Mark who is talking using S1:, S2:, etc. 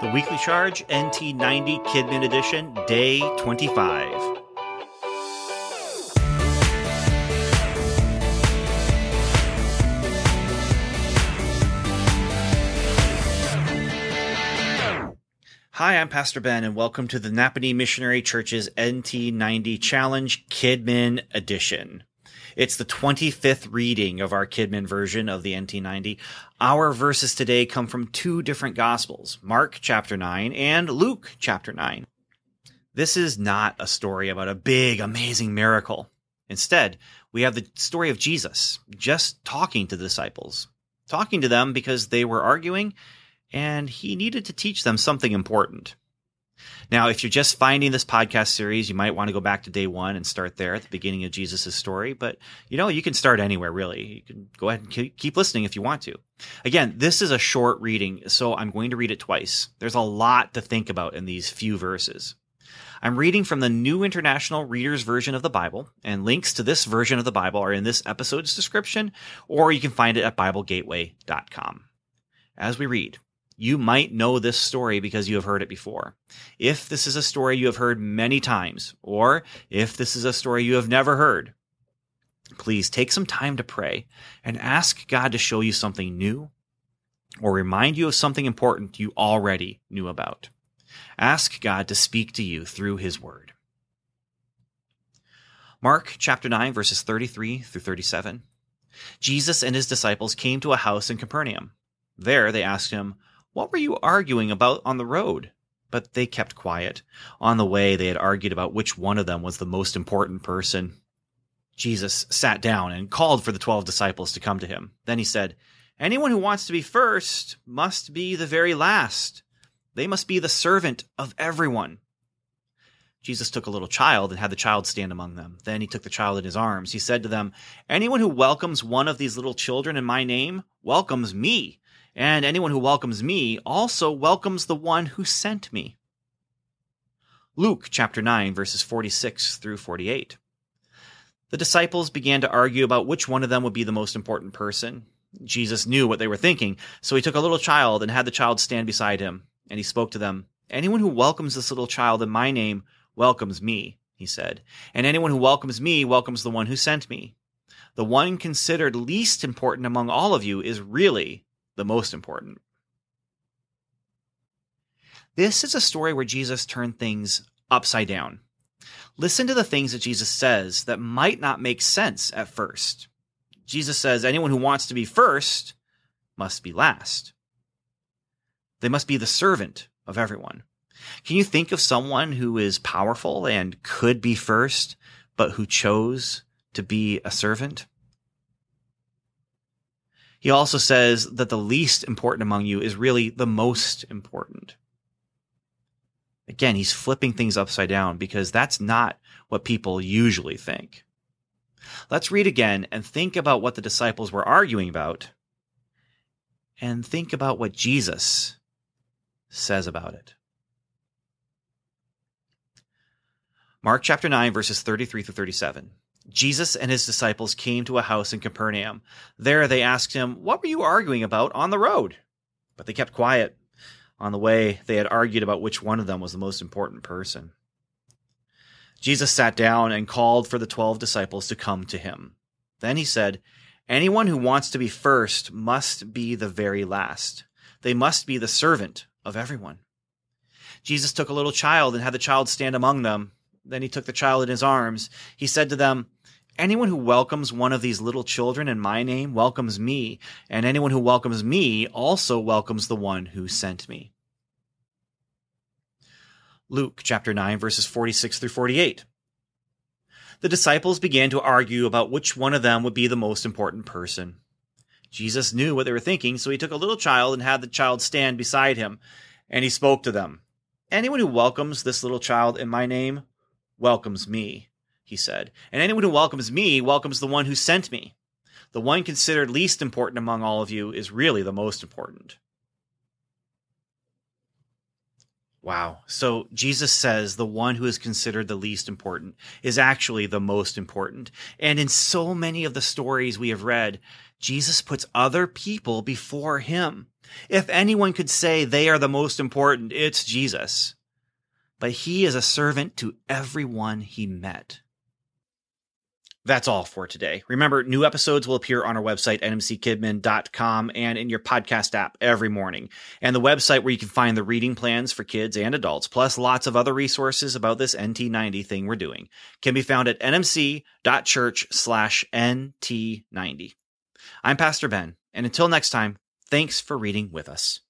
S1: The Weekly Charge NT90 Kidmin Edition, Day 25. Hi, I'm Pastor Ben, and welcome to the Nappanee Missionary Church's NT90 Challenge Kidmin Edition. It's the 25th reading of our Kidmin version of the NT90. Our verses today come from two different Gospels Mark chapter 9 and Luke chapter 9. This is not a story about a big, amazing miracle. Instead, we have the story of Jesus just talking to the disciples, talking to them because they were arguing and he needed to teach them something important. Now, if you're just finding this podcast series, you might want to go back to day one and start there at the beginning of Jesus' story. But, you know, you can start anywhere, really. You can go ahead and keep listening if you want to. Again, this is a short reading, so I'm going to read it twice. There's a lot to think about in these few verses. I'm reading from the New International Reader's Version of the Bible, and links to this version of the Bible are in this episode's description, or you can find it at BibleGateway.com. As we read, you might know this story because you have heard it before. If this is a story you have heard many times, or if this is a story you have never heard, please take some time to pray and ask God to show you something new or remind you of something important you already knew about. Ask God to speak to you through his word. Mark chapter 9 verses 33 through 37. Jesus and his disciples came to a house in Capernaum. There they asked him, what were you arguing about on the road? But they kept quiet. On the way, they had argued about which one of them was the most important person. Jesus sat down and called for the twelve disciples to come to him. Then he said, Anyone who wants to be first must be the very last. They must be the servant of everyone. Jesus took a little child and had the child stand among them. Then he took the child in his arms. He said to them, Anyone who welcomes one of these little children in my name welcomes me. And anyone who welcomes me also welcomes the one who sent me. Luke chapter 9, verses 46 through 48. The disciples began to argue about which one of them would be the most important person. Jesus knew what they were thinking, so he took a little child and had the child stand beside him. And he spoke to them Anyone who welcomes this little child in my name welcomes me, he said. And anyone who welcomes me welcomes the one who sent me. The one considered least important among all of you is really the most important. This is a story where Jesus turned things upside down. Listen to the things that Jesus says that might not make sense at first. Jesus says, anyone who wants to be first must be last. They must be the servant of everyone. Can you think of someone who is powerful and could be first, but who chose to be a servant? He also says that the least important among you is really the most important. Again, he's flipping things upside down because that's not what people usually think. Let's read again and think about what the disciples were arguing about and think about what Jesus says about it. Mark chapter 9, verses 33 through 37. Jesus and his disciples came to a house in Capernaum. There they asked him, What were you arguing about on the road? But they kept quiet. On the way, they had argued about which one of them was the most important person. Jesus sat down and called for the twelve disciples to come to him. Then he said, Anyone who wants to be first must be the very last. They must be the servant of everyone. Jesus took a little child and had the child stand among them. Then he took the child in his arms. He said to them, Anyone who welcomes one of these little children in my name welcomes me, and anyone who welcomes me also welcomes the one who sent me. Luke chapter 9 verses 46 through 48. The disciples began to argue about which one of them would be the most important person. Jesus knew what they were thinking, so he took a little child and had the child stand beside him, and he spoke to them. Anyone who welcomes this little child in my name welcomes me, he said. And anyone who welcomes me welcomes the one who sent me. The one considered least important among all of you is really the most important. Wow. So Jesus says the one who is considered the least important is actually the most important. And in so many of the stories we have read, Jesus puts other people before him. If anyone could say they are the most important, it's Jesus. But he is a servant to everyone he met. That's all for today. Remember, new episodes will appear on our website, nmckidmin.com, and in your podcast app every morning. And the website where you can find the reading plans for kids and adults, plus lots of other resources about this NT90 thing we're doing, can be found at nmc.church slash NT90. I'm Pastor Ben, and until next time, thanks for reading with us.